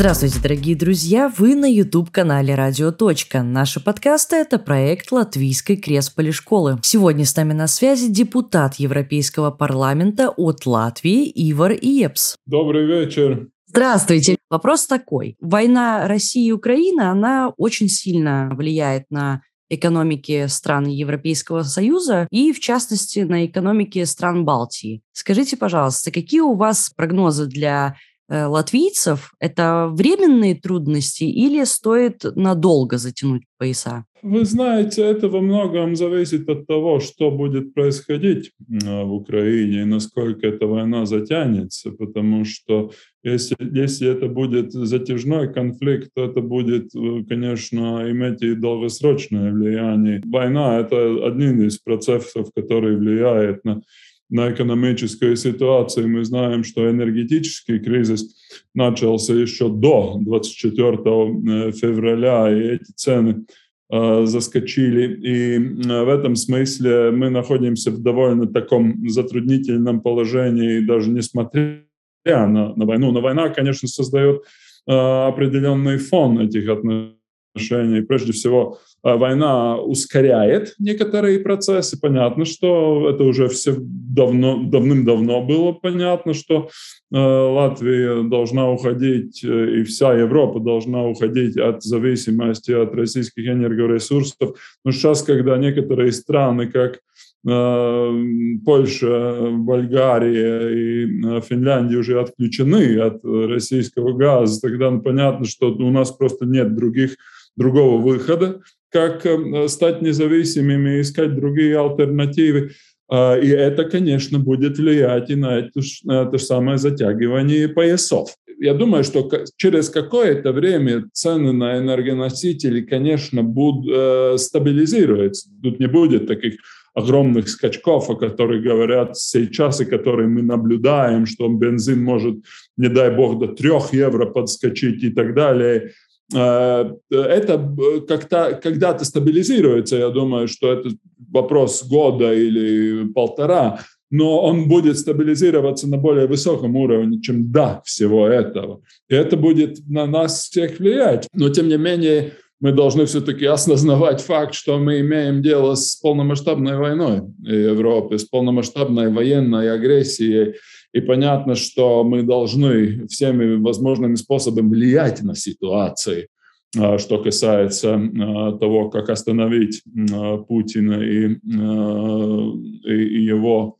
Здравствуйте, дорогие друзья! Вы на YouTube-канале «Радио. Точка». Наши подкасты – это проект Латвийской Кресполи школы. Сегодня с нами на связи депутат Европейского парламента от Латвии Ивар Иепс. Добрый вечер. Здравствуйте. Вопрос такой. Война России и Украины, она очень сильно влияет на экономики стран Европейского Союза и, в частности, на экономики стран Балтии. Скажите, пожалуйста, какие у вас прогнозы для латвийцев? Это временные трудности или стоит надолго затянуть пояса? Вы знаете, это во многом зависит от того, что будет происходить в Украине и насколько эта война затянется, потому что если, если это будет затяжной конфликт, то это будет, э, конечно, иметь и долгосрочное влияние. Война — это один из процессов, который влияет на на экономическую ситуацию. Мы знаем, что энергетический кризис начался еще до 24 э, февраля, и эти цены Э, заскочили. И э, в этом смысле мы находимся в довольно таком затруднительном положении, даже несмотря на, на войну. Но война, конечно, создает определенный фон этих отношений. Прежде всего, война ускоряет некоторые процессы. Понятно, что это уже все давно, давным-давно было понятно, что Э, Латвия должна уходить, э, и вся Европа должна уходить от зависимости от российских энергоресурсов. Но сейчас, когда некоторые страны, как э, Польша, Болгария и Финляндия уже отключены от российского газа, тогда понятно, что у нас просто нет других, другого выхода, как стать независимыми искать другие альтернативы. А, и это, конечно, будет влиять и на это, на это самое затягивание поясов. Я думаю, что через какое-то время цены на энергоносители, конечно, будут э, стабилизироваться. Тут не будет таких огромных скачков, о которых говорят сейчас и которые мы наблюдаем, что бензин может, не дай бог, до 3 евро подскочить и так далее. Э, это э, как-то когда-то стабилизируется, я думаю, что это вопрос года или полтора, но он будет стабилизироваться на более высоком уровне, чем до всего этого. И это будет на нас всех влиять. Но, тем не менее, мы должны все-таки осознавать факт, что мы имеем дело с полномасштабной войной в Европе, с полномасштабной военной агрессией. И понятно, что мы должны всеми возможными способами влиять на ситуации, а, что касается а, того, как остановить а, Путина и, и его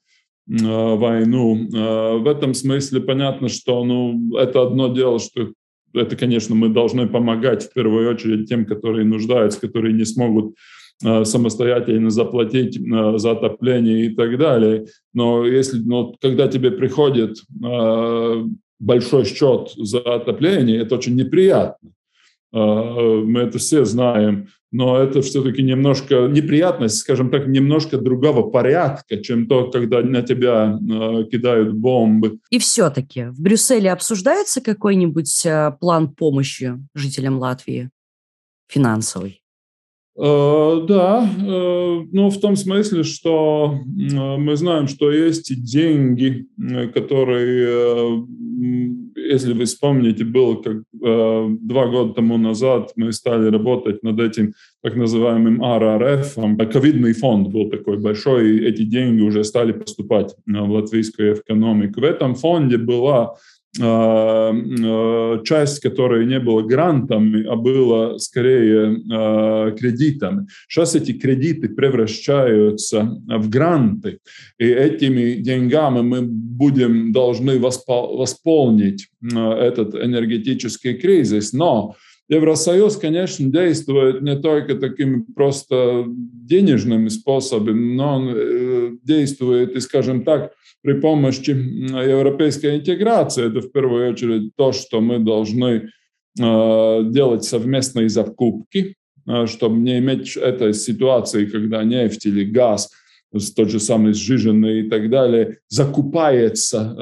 войну. В этом смысле понятно, что ну, это одно дело, что это, конечно, мы должны помогать в первую очередь тем, которые нуждаются, которые не смогут самостоятельно заплатить э, за отопление и так далее. Но если, но когда тебе приходит э, большой счет за отопление, это очень неприятно. Мы это все знаем, но это все-таки немножко неприятность, скажем так, немножко другого порядка, чем то, когда на тебя кидают бомбы. И все-таки в Брюсселе обсуждается какой-нибудь план помощи жителям Латвии финансовый? Э, да, э, ну в том смысле, что мы знаем, что есть деньги, которые, если вы вспомните, было как э, два года тому назад мы стали работать над этим так называемым РРФ, ковидный фонд был такой большой, и эти деньги уже стали поступать в латвийскую экономику. В этом фонде была часть, которая не была грантами, а была скорее а, кредитами. Сейчас эти кредиты превращаются в гранты, и этими деньгами мы будем должны восполнить этот энергетический кризис. Но Евросоюз, конечно, действует не только такими просто денежными способами, но он э, действует и, скажем так, при помощи европейской интеграции. Это в первую очередь то, что мы должны э, делать совместные закупки, э, чтобы не иметь этой ситуации, когда нефть или газ тот же самый сжиженный и так далее, закупается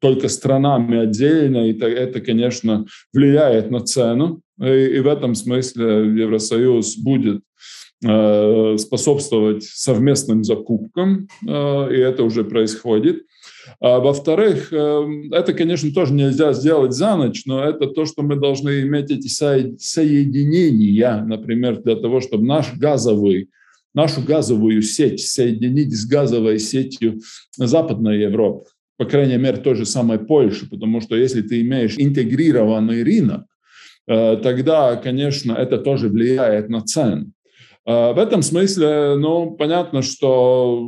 только странами отдельно, и это, конечно, влияет на цену. И, в этом смысле Евросоюз будет способствовать совместным закупкам, и это уже происходит. А, во-вторых, эм, это, конечно, тоже нельзя сделать за ночь, но это то, что мы должны иметь эти соединения, например, для того, чтобы наш газовый нашу газовую сеть соединить с газовой сетью Западной Европы, по крайней мере, той же самой Польши, потому что если ты имеешь интегрированный рынок, э, тогда, конечно, это тоже влияет на цены. Э, в этом смысле, ну, понятно, что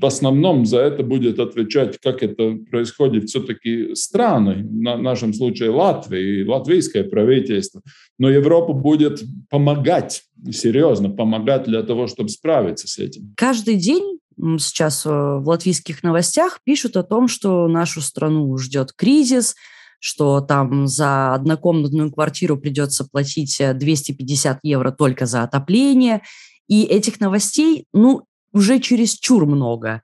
в основном за это будет отвечать, как это происходит, все-таки страны, в нашем случае Латвия и латвийское правительство. Но Европа будет помогать, серьезно помогать для того, чтобы справиться с этим. Каждый день сейчас э, в латвийских новостях пишут о том, что нашу страну ждет кризис, что там за однокомнатную квартиру придется платить 250 э, евро только за отопление. И этих новостей, ну, уже чересчур много.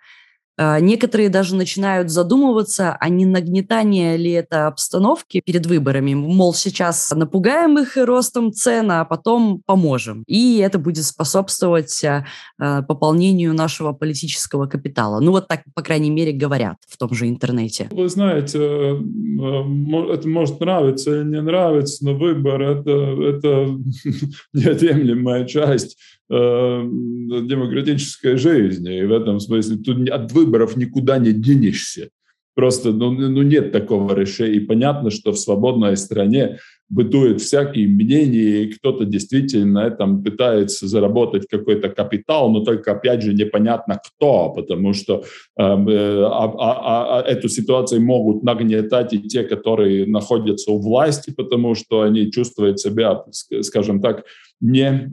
А, некоторые даже начинают задумываться, а не нагнетание ли это обстановки перед выборами. Мол, сейчас напугаем их ростом цен, а потом поможем. И это будет способствовать а, а, пополнению нашего политического капитала. Ну вот так, по крайней мере, говорят в том же интернете. Вы знаете, э, э, это может нравиться или не нравится, но выбор это, это неотъемлемая часть демократической жизни. И в этом смысле тут от выборов никуда не денешься. Просто ну, ну, нет такого решения. И понятно, что в свободной стране бытуют всякие мнения, и кто-то действительно на этом пытается заработать какой-то капитал, но только, опять же, непонятно кто, потому что эм, э, а, а, а, эту ситуацию могут нагнетать и те, которые находятся у власти, потому что они чувствуют себя, скажем так, не,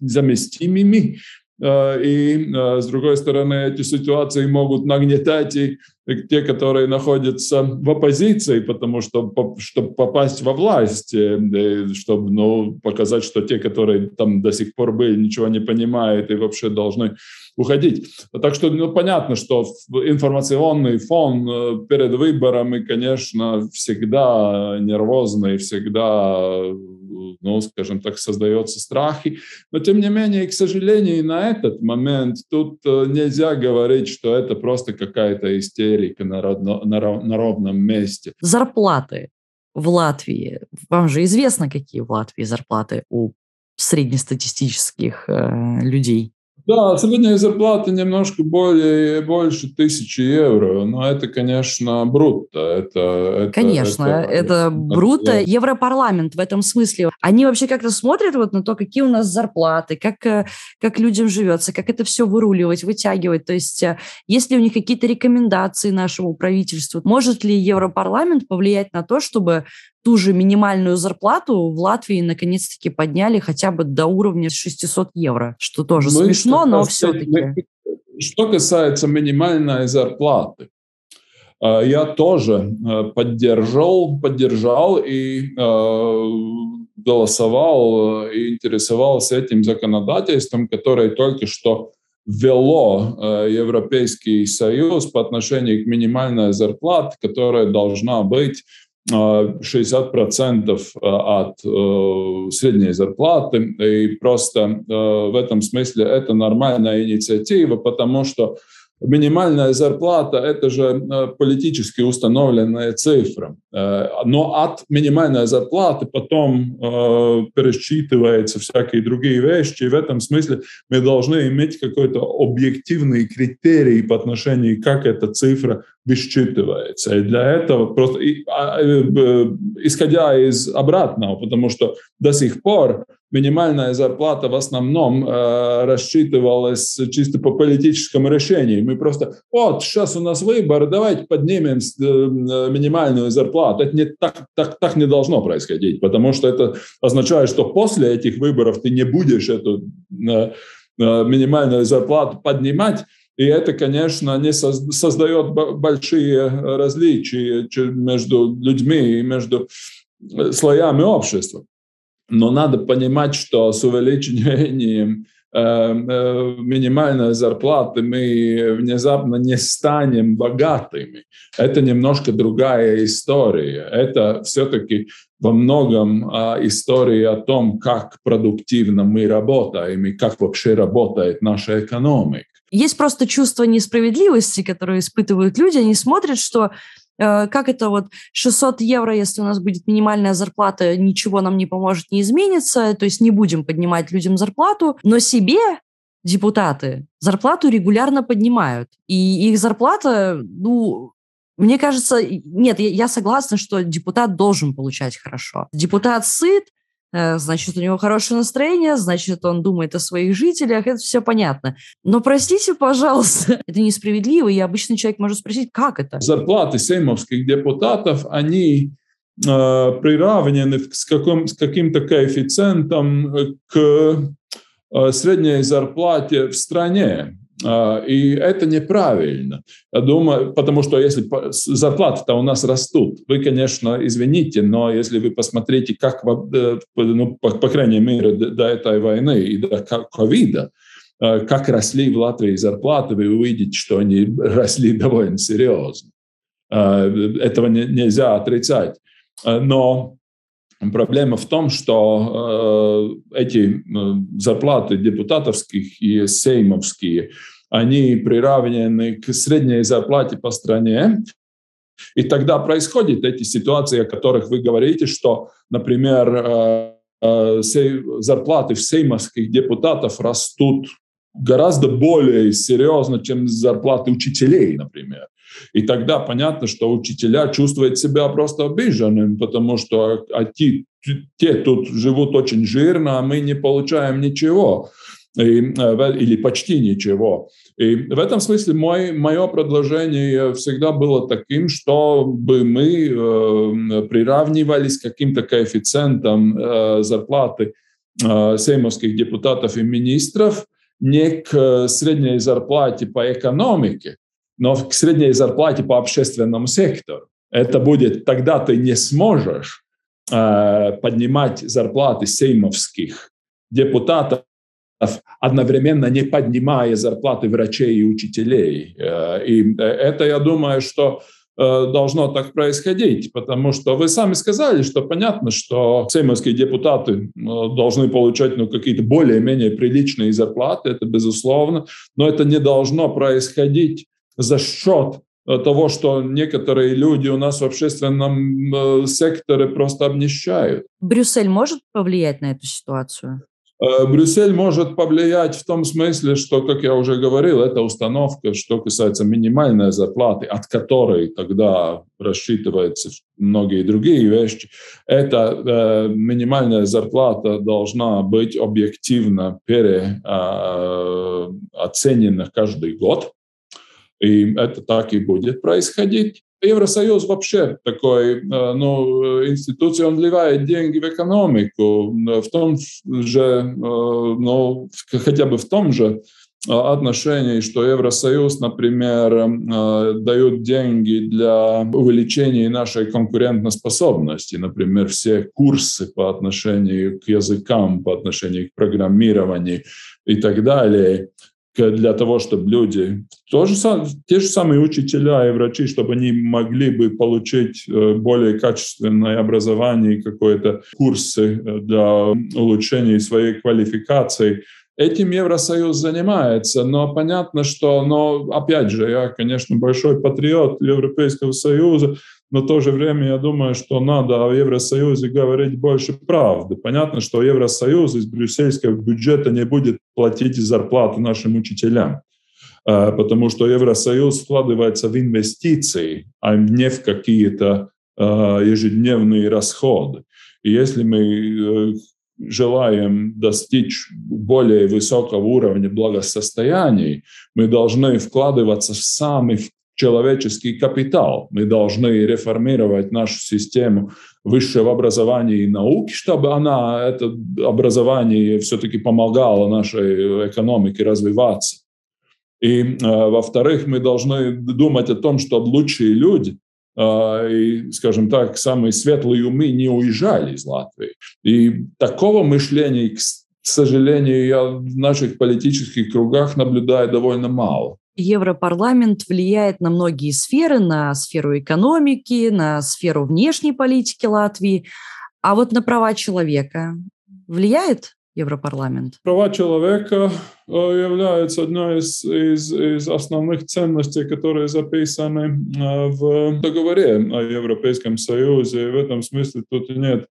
незаместимыми. Э, и, с другой стороны, эти ситуации могут нагнетать и те, которые находятся в оппозиции, потому что, чтобы попасть во власть, чтобы ну, показать, что те, которые там до сих пор были, ничего не понимают и вообще должны уходить. Так что ну, понятно, что информационный фон перед выборами, конечно, всегда нервозный, всегда ну, скажем так, создается страхи. Но, тем не менее, к сожалению, на этот момент тут э, нельзя говорить, что это просто какая-то истерика на, родно, на, на ровном месте. Зарплаты в Латвии. Вам же известно, какие в Латвии зарплаты у среднестатистических э, людей. Да, средняя зарплата немножко более, больше тысячи евро, но это, конечно, брутто. Это, это, конечно, это, это брутто. Это... Европарламент в этом смысле. Они вообще как-то смотрят вот на то, какие у нас зарплаты, как, э, как людям живется, как это все выруливать, вытягивать. То есть э, есть ли у них какие-то рекомендации нашему правительству? Может ли Европарламент повлиять на то, чтобы ту же минимальную зарплату в Латвии наконец-таки подняли хотя бы до уровня 600 евро, что тоже Мы смешно, но все-таки. Что касается минимальной зарплаты, э, я тоже э, поддержал, поддержал и э, голосовал и интересовался этим законодательством, которое только что ввело Европейский Союз по отношению к минимальной зарплате, которая должна быть 60% э, от э, средней зарплаты. И просто э, в этом смысле это нормальная инициатива, потому что Минимальная зарплата – это же э, политически установленная цифра. Э, но от минимальной зарплаты потом э, пересчитываются всякие другие вещи. И в этом смысле мы должны иметь какой-то объективный критерий по отношению, как эта цифра высчитывается. И для этого просто, а, исходя из обратного, потому что до сих пор минимальная зарплата в основном э, рассчитывалась чисто по политическому решению. Мы просто, вот, сейчас у нас выбор, давайте поднимем э, минимальную зарплату. Это не, так, так, так не должно происходить, потому что это означает, что после этих выборов ты не будешь эту э, э минимальную зарплату поднимать, и это, конечно, не создает большие различия между людьми и между э, слоями общества. Но надо понимать, что с увеличением э, э, минимальной зарплаты мы внезапно не станем богатыми. Это немножко другая история. Это все-таки во многом а, истории о том, как продуктивно мы работаем и как вообще работает наша экономика. Есть просто чувство несправедливости, которое испытывают люди. Они смотрят, что как это вот 600 евро, если у нас будет минимальная зарплата, ничего нам не поможет, не изменится, то есть не будем поднимать людям зарплату, но себе депутаты зарплату регулярно поднимают. И их зарплата, ну, мне кажется, нет, я согласна, что депутат должен получать хорошо. Депутат сыт, э, значит, у него хорошее настроение, значит, он думает о своих жителях, это все понятно. Но простите, пожалуйста, это несправедливо, и обычный человек может спросить, как это? Зарплаты сеймовских депутатов, они э, приравнены с, каким, с каким-то коэффициентом к э, средней зарплате в стране. А, и это неправильно. Я думаю, потому что если зарплаты-то у нас растут, вы, конечно, извините, но если вы посмотрите, как, э, ну, по, по крайней мере, до этой войны и до ковида, э, как росли в Латвии зарплаты, вы увидите, что они росли довольно серьезно. А, этого нельзя отрицать. Но Проблема в том, что э, эти э, зарплаты депутатовских и сеймовские, они приравнены к средней зарплате по стране. И тогда происходят эти ситуации, о которых вы говорите, что, например, э, э, зарплаты в сеймовских депутатов растут гораздо более серьезно, чем зарплаты учителей, например. И тогда понятно, что учителя чувствуют себя просто обиженными, потому что а те, те тут живут очень жирно, а мы не получаем ничего и, э, или почти ничего. И в этом смысле мой, мое предложение всегда было таким, чтобы мы э, приравнивались к каким-то коэффициентам э, зарплаты э, сеймовских депутатов и министров, не к средней зарплате по экономике, но к средней зарплате по общественному сектору. Это будет, тогда ты не сможешь э, поднимать зарплаты сеймовских депутатов, одновременно не поднимая зарплаты врачей и учителей. Э, и это, я думаю, что э, должно так происходить, потому что вы сами сказали, что понятно, что сеймовские депутаты э, должны получать ну, какие-то более-менее приличные зарплаты, это безусловно, но это не должно происходить за счет э, того, что некоторые люди у нас в общественном э, секторе просто обнищают. Брюссель может повлиять на эту ситуацию? Э, Брюссель может повлиять в том смысле, что, как я уже говорил, это установка, что касается минимальной зарплаты, от которой тогда рассчитываются многие другие вещи. Эта э, минимальная зарплата должна быть объективно переоценена каждый год. И это так и будет происходить. Евросоюз вообще такой э, ну, институция, он вливает деньги в экономику, в том же, э, ну, хотя бы в том же э, отношении, что Евросоюз, например, дает деньги для увеличения нашей конкурентоспособности, например, все курсы по отношению к языкам, по отношению к программированию и так далее для того, чтобы люди, то же, те же самые учителя и врачи, чтобы они могли бы получить э, более качественное образование, какие-то курсы э, для улучшения своей квалификации. Этим Евросоюз занимается, но понятно, что, но опять же, я, конечно, большой патриот Европейского Союза, но в то же время я думаю, что надо о Евросоюзе говорить больше правды. Понятно, что Евросоюз из брюссельского бюджета не будет платить зарплату нашим учителям, э, потому что Евросоюз вкладывается в инвестиции, а не в какие-то э, ежедневные расходы. И если мы э, желаем достичь более высокого уровня благосостояния, мы должны вкладываться в самый человеческий капитал. Мы должны реформировать нашу систему высшего образования и науки, чтобы она, это образование все-таки помогало нашей экономике развиваться. И, э, во-вторых, мы должны думать о том, чтобы лучшие люди, э, и, скажем так, самые светлые умы не уезжали из Латвии. И такого мышления, к сожалению, я в наших политических кругах наблюдаю довольно мало. Европарламент влияет на многие сферы, на сферу экономики, на сферу внешней политики Латвии. А вот на права человека влияет Европарламент? Права человека э, являются одной из, из, из основных ценностей, которые записаны э, в договоре о Европейском Союзе. И в этом смысле тут нет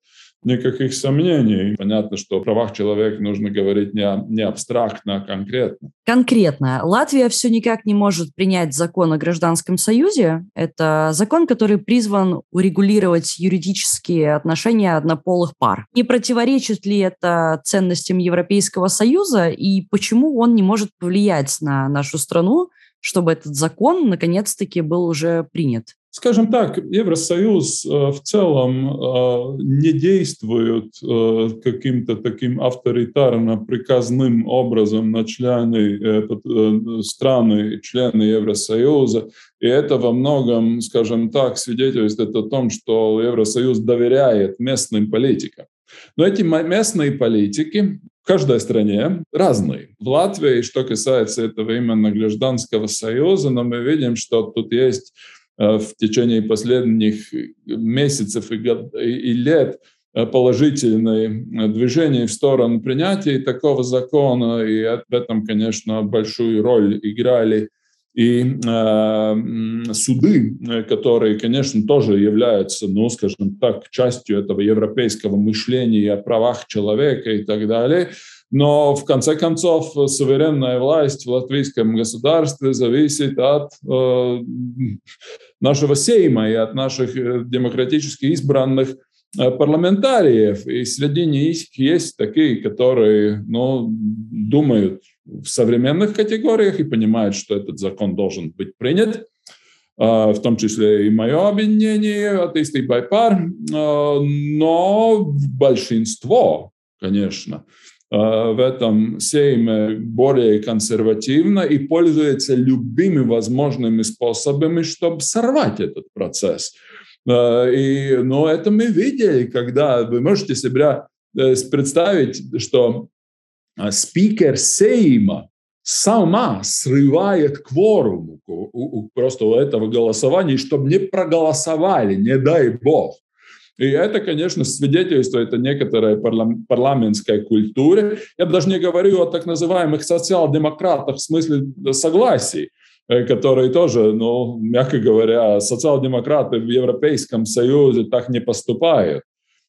никаких сомнений. Понятно, что о правах человека нужно говорить не, не абстрактно, а конкретно. Конкретно. Латвия все никак не может принять закон о гражданском союзе. Это закон, который призван урегулировать юридические отношения однополых пар. Не противоречит ли это ценностям Европейского Союза и почему он не может повлиять на нашу страну, чтобы этот закон наконец-таки был уже принят? Скажем так, Евросоюз э, в целом э, не действует э, каким-то таким авторитарно-приказным образом на члены страны, члены Евросоюза. И это во многом, скажем так, свидетельствует о том, что Евросоюз доверяет местным политикам. Но эти местные политики в каждой стране разные. В Латвии, что касается этого именно гражданского союза, но мы видим, что тут есть Э, в течение последних месяцев и лет э, положительное движение в сторону принятия такого закона, и в этом, конечно, большую роль играли и э, суды, которые, конечно, тоже являются, ну, скажем так, частью этого европейского мышления о правах человека и так далее. Но в конце концов суверенная власть в латвийском государстве зависит от э, нашего сейма и от наших э, демократически избранных э, парламентариев. И среди них есть такие, которые ну, думают в современных категориях и понимают, что этот закон должен быть принят э, в том числе и мое объединение «Attīstībai par», но большинство, конечно, в этом сейме более консервативно и пользуется любыми возможными способами, чтобы сорвать этот процесс. И, но это мы видели, когда вы можете себе э, представить, что а, спикер Сейма сама срывает кворум просто у этого голосования, чтобы не проголосовали, не дай бог. И это, конечно, свидетельствует о некоторой парламентской культуре. Я даже не говорю о так называемых социал-демократах в смысле согласий, э, которые тоже, ну, мягко говоря, социал-демократы в Европейском Союзе так не поступают.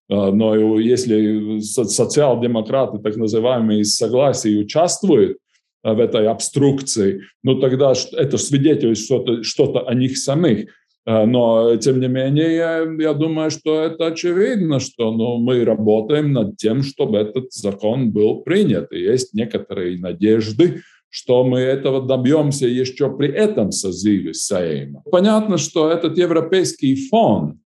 А, но если социал-демократы, так называемые из согласий, участвуют а, в этой обструкции, ну тогда это свидетельствует что-то, что-то о них самих. Э, но, тем не менее, я, я думаю, что это очевидно, что ну, мы работаем над тем, чтобы этот закон был принят. И есть некоторые надежды, что мы этого добьемся еще при этом созыве Сейма. Понятно, что этот европейский фон э,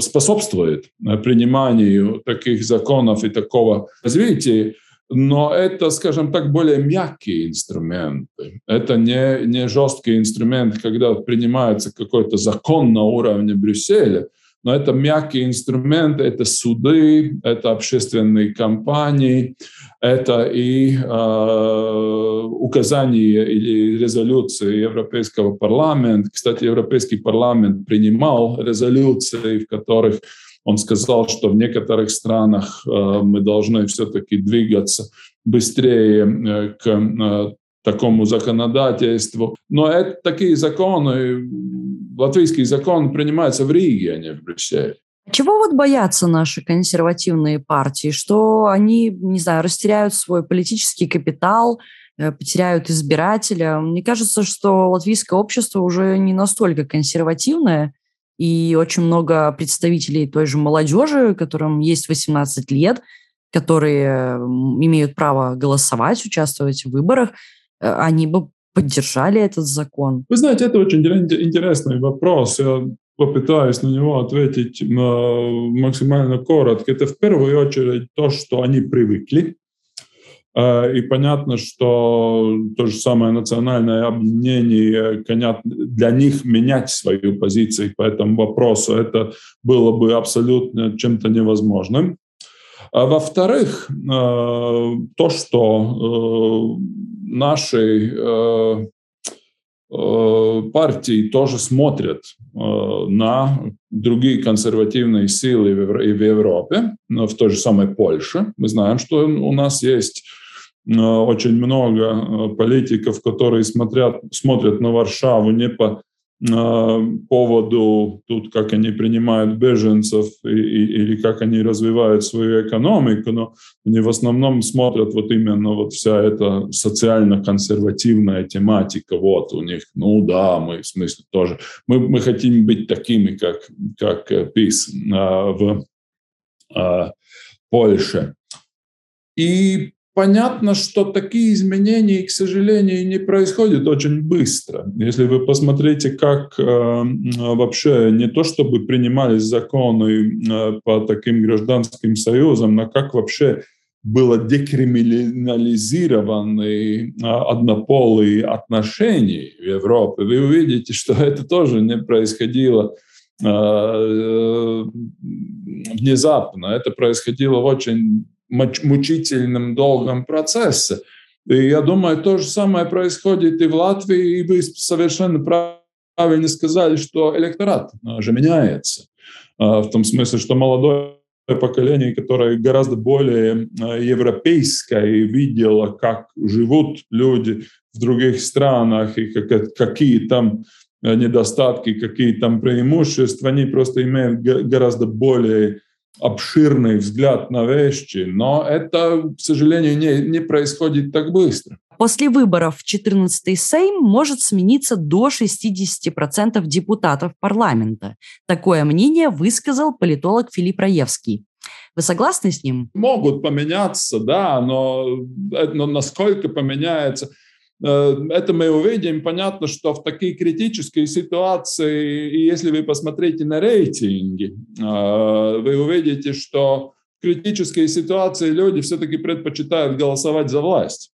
способствует приниманию таких законов и такого развития но это, скажем так, более мягкие инструменты. Это не, не жесткий инструмент, когда принимается какой-то закон на уровне Брюсселя, но это мягкие инструменты, это суды, это общественные кампании, это и э, указания или резолюции Европейского парламента. Кстати, Европейский парламент принимал резолюции, в которых он сказал, что в некоторых странах э, мы должны все-таки двигаться быстрее э, к э, такому законодательству. Но это такие законы, латвийский закон принимается в Риге, а не в Брюсселе. Чего вот боятся наши консервативные партии? Что они, не знаю, растеряют свой политический капитал, потеряют избирателя? Мне кажется, что латвийское общество уже не настолько консервативное, и очень много представителей той же молодежи, которым есть 18 лет, которые имеют право голосовать, участвовать в выборах, э, они бы поддержали этот закон? Вы знаете, это очень интересный вопрос. Я попытаюсь на него ответить максимально коротко. Это в первую очередь то, что они привыкли Э, и понятно, что то же самое национальное объединение, для них менять свою позицию по этому вопросу, это было бы абсолютно чем-то невозможным. А во-вторых, э, то, что э, наши партии тоже смотрят на другие консервативные силы в Европе, в той же самой Польше. Мы знаем, что у нас есть очень много политиков, которые смотрят, смотрят на Варшаву не по поводу тут, как они принимают беженцев и, и, или как они развивают свою экономику, но они в основном смотрят вот именно вот вся эта социально-консервативная тематика. Вот у них, ну да, мы в смысле тоже, мы, мы хотим быть такими, как, как ПИС а, в Польше. И Понятно, что такие изменения, к сожалению, не происходят очень быстро. Если вы посмотрите, как э, вообще не то чтобы принимались законы э, по таким гражданским союзам, но как вообще было декриминализированы э, однополые отношения в Европе, вы увидите, что это тоже не происходило э, э, внезапно. Это происходило в очень мучительном, долгом процессе. И я думаю, то же самое происходит и в Латвии, и вы совершенно правильно сказали, что электорат же меняется. А, в том смысле, что молодое поколение, которое гораздо более а, европейское видело, как живут люди в других странах и какие там недостатки, какие там преимущества, они просто имеют гораздо более обширный взгляд на вещи, но это, к сожалению, не, не происходит так быстро. После выборов в 14-й Сейм может смениться до 60% депутатов парламента. Такое мнение высказал политолог Филипп Раевский. Вы согласны с ним? Могут поменяться, да, но, но насколько поменяется – Э, это мы увидим. Понятно, что в такие критические ситуации, и если вы посмотрите на рейтинги, э, вы увидите, что в критические ситуации люди все-таки предпочитают голосовать за власть.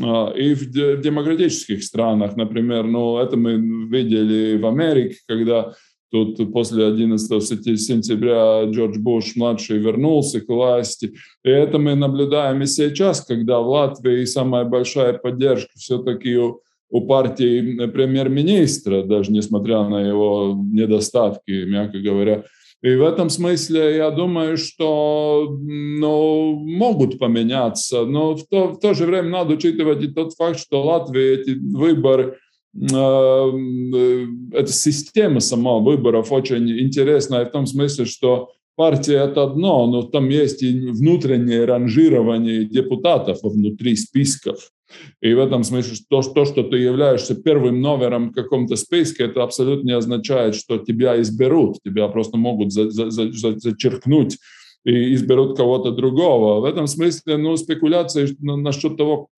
Э, и в демократических странах, например, ну, это мы видели в Америке, когда Тут после 11 сентября Джордж Буш младший вернулся к власти. И это мы наблюдаем и сейчас, когда в Латвии самая большая поддержка все-таки у, у партии премьер-министра, даже несмотря на его недостатки, мягко говоря. И в этом смысле я думаю, что ну, могут поменяться, но в то, в то же время надо учитывать и тот факт, что Латвия эти выборы – Э, эта система сама выборов очень интересная в том смысле, что партия – это одно, но там есть и внутреннее ранжирование депутатов внутри списков. И в этом смысле то, то, что ты являешься первым номером в каком-то списке, это абсолютно не означает, что тебя изберут. Тебя просто могут за, за, за, зачеркнуть и изберут кого-то другого. В этом смысле ну, спекуляции насчет того,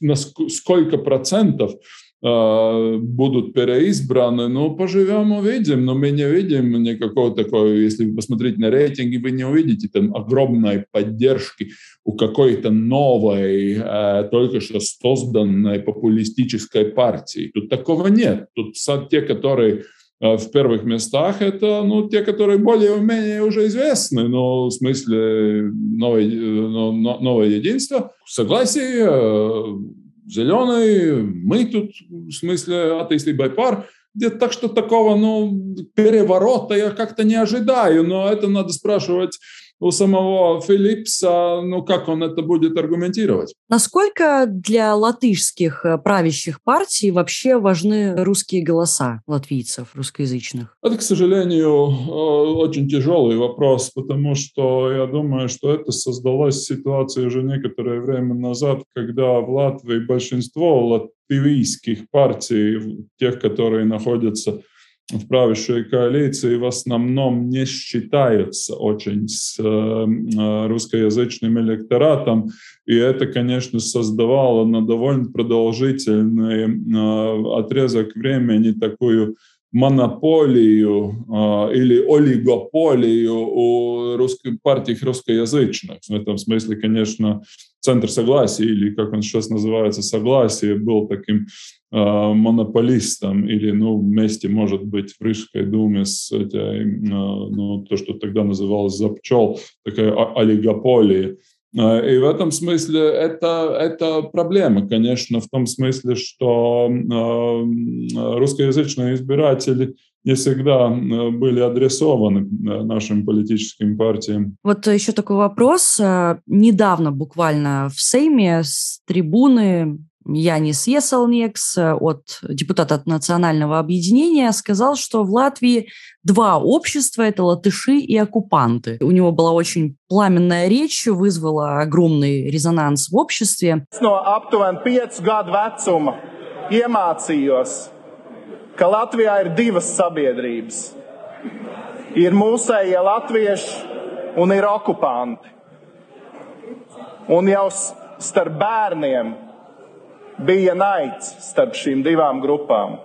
на сколько процентов будут переизбраны. Ну, поживем, увидим. Но мы не видим никакого такого, если вы посмотрите на рейтинги, вы не увидите там огромной поддержки у какой-то новой, э, только что созданной популистической партии. Тут такого нет. Тут те, которые э, в первых местах, это ну, те, которые более-менее уже известны, но в смысле новое, э, новое единство. Согласие, зеленый, мы тут, в смысле, attīstībai par. Так что такого, ну, переворота я как-то не ожидаю, но это надо спрашивать у самого Филипса, ну как он это будет аргументировать? Насколько для латышских э, правящих партий вообще важны русские голоса латвийцев, русскоязычных? Это, к сожалению, э, очень тяжелый вопрос, потому что я думаю, что это создалась ситуация уже некоторое время назад, когда в Латвии большинство латвийских партий, тех, которые находятся в правящей коалиции в основном не считаются очень с э, русскоязычным электоратом, и это, конечно, создавало на довольно продолжительный э, отрезок времени такую монополию э, или олигополию у русской, партий русскоязычных. В этом смысле, конечно, Центр согласия, или как он сейчас называется, согласие, был таким монополистом или, ну, вместе, может быть, в Рижской думе с этой, э, ну, то, что тогда называлось запчел, такая олигополия. И в этом смысле это, это проблема, конечно, в том смысле, что русскоязычные избиратели не всегда были адресованы нашим политическим партиям. Вот еще такой вопрос. Недавно буквально в Сейме с трибуны Янис Есалнекс от депутата от Национального объединения сказал, что в Латвии два общества – это латыши и оккупанты. У него была очень пламенная речь, вызвала огромный резонанс в обществе. No aptuveni 5 gadu vecuma iemācījos, ka Latvijā ir divas sabiedrības. Ir mūsējie latvieši un ir okupanti. Un jau starp bērniem bija naids starp šīm divām grupām.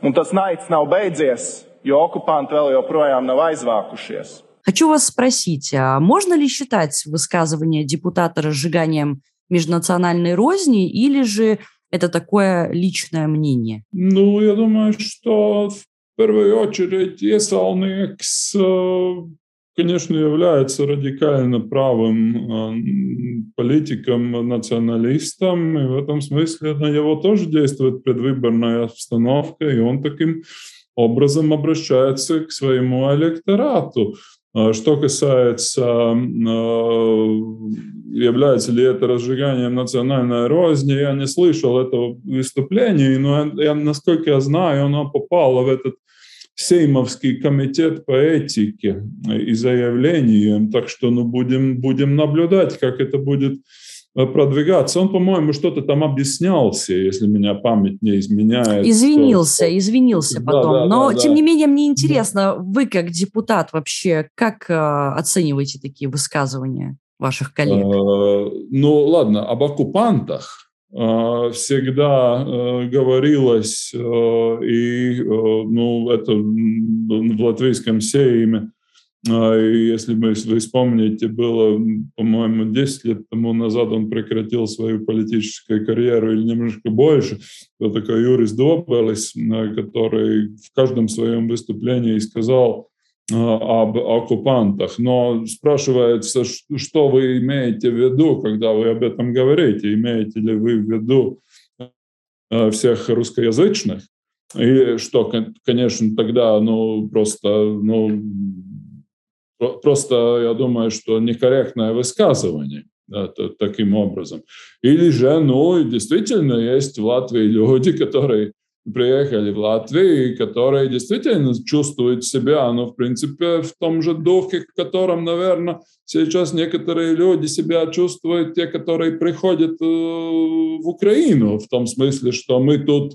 Un tas naids nav beidzies, jo оккупанты vēl joprojām nav aizvākušies. Хочу вас спросить, а можно ли считать высказывание депутата разжиганием межнациональной розни или же это такое личное мнение? Ну, я думаю, что в первую очередь Iesaulnieks конечно, является радикально правым э, политиком, националистом, и в этом смысле на него тоже действует предвыборная обстановка, и он таким образом обращается к своему электорату. А что касается, э, является ли это разжиганием национальной розни, я не слышал этого выступления, но я, насколько я знаю, оно попало в этот Сеймовский комитет по этике и заявлениям. Так что ну, будем, будем наблюдать, как это будет э, продвигаться. Он, по-моему, что-то там объяснялся, если меня память не изменяет. Извинился, что... извинился потом. Да, да, Но, да, тем да. не менее, мне интересно, вы как депутат вообще, как э, оцениваете такие высказывания ваших коллег? Э, ну, ладно, об оккупантах всегда э, говорилось, э, и э, ну, это в латвийском сейме, если вы, вспомните, было, по-моему, 10 лет тому назад он прекратил свою политическую карьеру или немножко больше. Это такой Юрис Добелис, который в каждом своем выступлении сказал, об оккупантах. Но спрашивается, что вы имеете в виду, когда вы об этом говорите? Имеете ли вы в виду э, всех русскоязычных? И что, конечно, тогда, ну, просто, ну, просто, я думаю, что некорректное высказывание да, таким образом. Или же, ну, действительно, есть в Латвии люди, которые приехали в Латвию, которые действительно чувствуют себя, ну, в принципе, в том же духе, в котором, наверное, сейчас некоторые люди себя чувствуют, те, которые приходят э, в Украину, в том смысле, что мы тут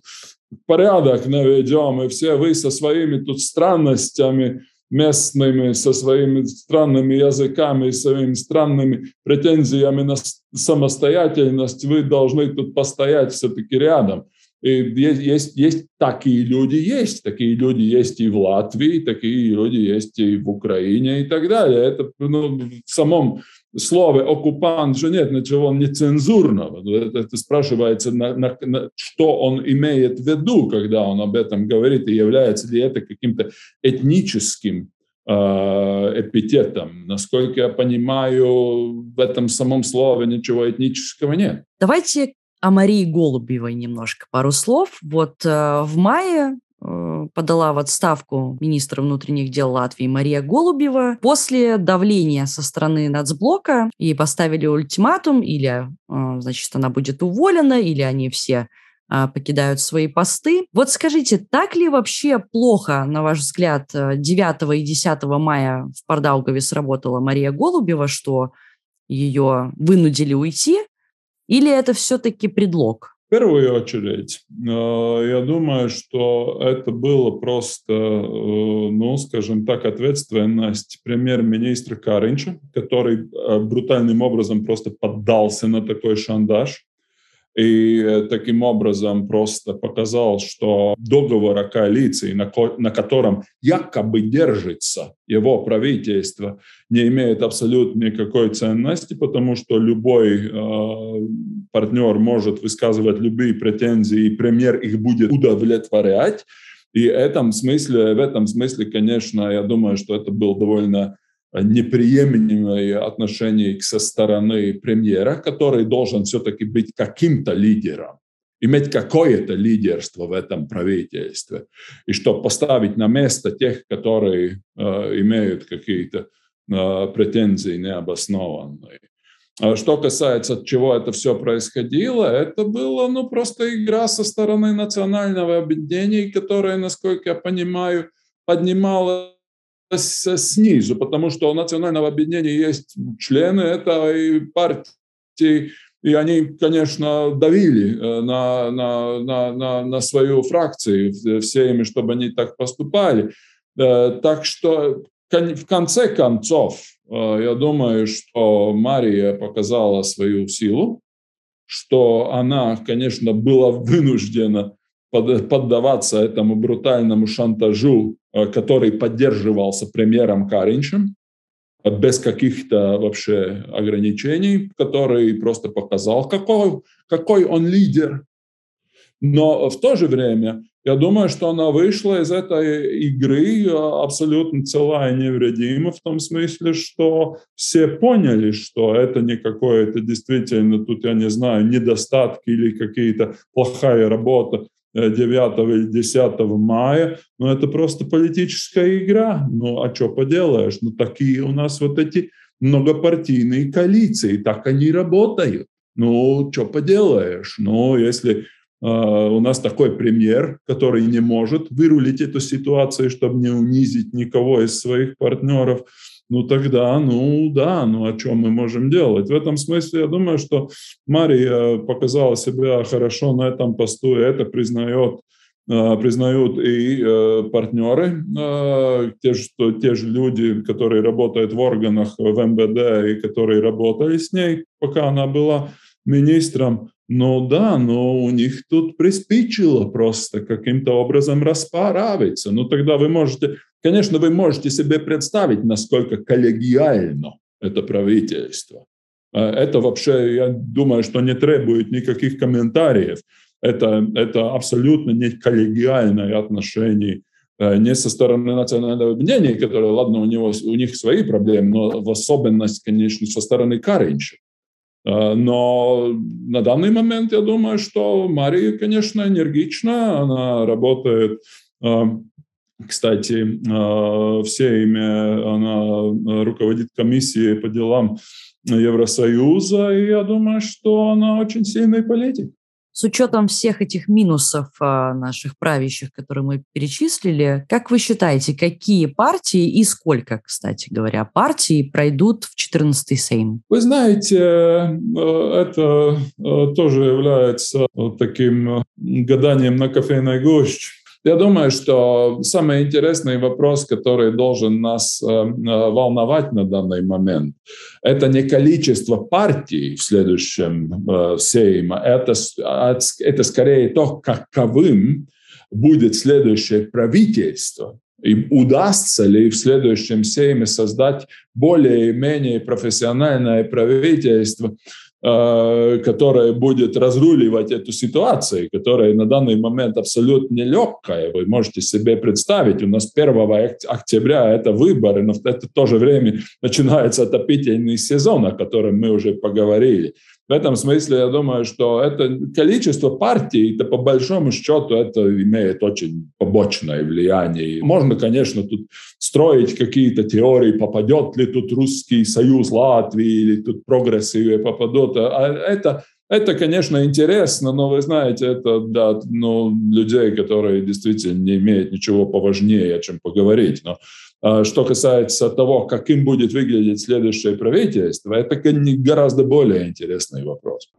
порядок наведем, и все вы со своими тут странностями, местными, со своими странными языками, своими странными претензиями на самостоятельность, вы должны тут постоять все-таки рядом. Есть, есть, есть такие люди, есть такие люди есть и в Латвии, такие люди есть и в Украине и так далее. Это ну, в самом слове оккупант же нет ничего нецензурного. Это, это спрашивается, на, на, на, что он имеет в виду, когда он об этом говорит, и является ли это каким-то этническим э, эпитетом. Насколько я понимаю, в этом самом слове ничего этнического нет. Давайте о Марии Голубевой немножко пару слов. Вот э, в мае э, подала в отставку министра внутренних дел Латвии Мария Голубева после давления со стороны нацблока. Ей поставили ультиматум, или, э, значит, она будет уволена, или они все э, покидают свои посты. Вот скажите, так ли вообще плохо, на ваш взгляд, 9 э, и 10 мая в Пардаугове сработала Мария Голубева, что ее вынудили уйти, или это все-таки предлог? В первую очередь, э, я думаю, что это было просто, э, ну, скажем так, ответственность премьер-министра Каринча, который э, брутальным образом просто поддался на такой шантаж и э, таким образом просто показал, что договор о коалиции, на, ко на котором якобы держится его правительство, не имеет абсолютно никакой ценности, потому что любой э, партнер может высказывать любые претензии, и премьер их будет удовлетворять. И в этом смысле, в этом смысле, конечно, я думаю, что это был довольно неприемлемые отношения со стороны премьера, который должен все-таки быть каким-то лидером, иметь какое-то лидерство в этом правительстве, и чтобы поставить на место тех, которые э, имеют какие-то э, претензии необоснованные. А что касается, от чего это все происходило, это было ну, просто игра со стороны национального объединения, которая, насколько я понимаю, поднималась снизу, потому что у национального объединения есть члены этой партии, и они, конечно, давили э, на, на, на, на, на свою фракцию всеми, чтобы они так поступали. Э, так что в конце концов, э, я думаю, что Мария показала свою силу, что она, конечно, была вынуждена поддаваться этому брутальному шантажу, э, который поддерживался премьером Каринчем, без каких-то вообще ограничений, который просто показал, какой, какой он лидер. Но в то же время я думаю, что она вышла из этой игры э, абсолютно целая и невредима, в том смысле, что все поняли, что это не какое-то действительно, тут я не знаю, недостатки или какие-то плохая работа 9 или 10 мая, но это просто политическая игра. Ну, а что поделаешь? Ну, такие у нас вот эти многопартийные коалиции, так они работают. Ну, что поделаешь? Ну, если а, у нас такой премьер, который не может вырулить эту ситуацию, чтобы не унизить никого из своих партнеров, ну тогда, ну да, ну о чем мы можем делать? В этом смысле я думаю, что Мария показала себя хорошо на этом посту, и это признает а, признают и э, партнеры, э, те, что, те же люди, которые работают в органах в МВД и которые работали с ней, пока она была министром. Ну да, но у них тут приспичило просто каким-то образом расправиться. Ну тогда вы можете, конечно, вы можете себе представить, насколько коллегиально это правительство. А это вообще, я думаю, что не требует никаких комментариев. Это, это абсолютно не коллегиальное отношение э, не со стороны национального объединения, которое, ладно, у, него, у них свои проблемы, но в особенности, конечно, со стороны Каринча. Э, но на данный момент я думаю, что Мария, конечно, энергична, она работает, э, кстати, э, все имя, она руководит комиссией по делам Евросоюза, и я думаю, что она очень сильный политик. С учетом всех этих минусов а, наших правящих, которые мы перечислили, как вы считаете, какие партии и сколько, кстати говоря, партий пройдут в 14-й Сейм? Вы знаете, э, это э, тоже является таким гаданием на кофейной гуще. Я думаю, что самый интересный вопрос, который должен нас э, э, волновать на данный момент, это не количество партий в следующем э, Сейме, это, это скорее то, каковым будет следующее правительство. И удастся ли в следующем Сейме создать более-менее профессиональное правительство, которая будет разруливать эту ситуацию, которая на данный момент абсолютно нелегкая. Вы можете себе представить, у нас 1 октября это выборы, но в это то же время начинается отопительный сезон, о котором мы уже поговорили. В этом смысле я думаю, что это количество партий, это по большому счету это имеет очень побочное влияние. Можно, конечно, тут строить какие-то теории, попадет ли тут русский союз Латвии или тут прогрессивы попадут. А это это, конечно, интересно, но вы знаете, это да, ну, людей, которые действительно не имеют ничего поважнее, о чем поговорить. Но что касается того, каким будет выглядеть следующее правительство, это гораздо более интересный вопрос.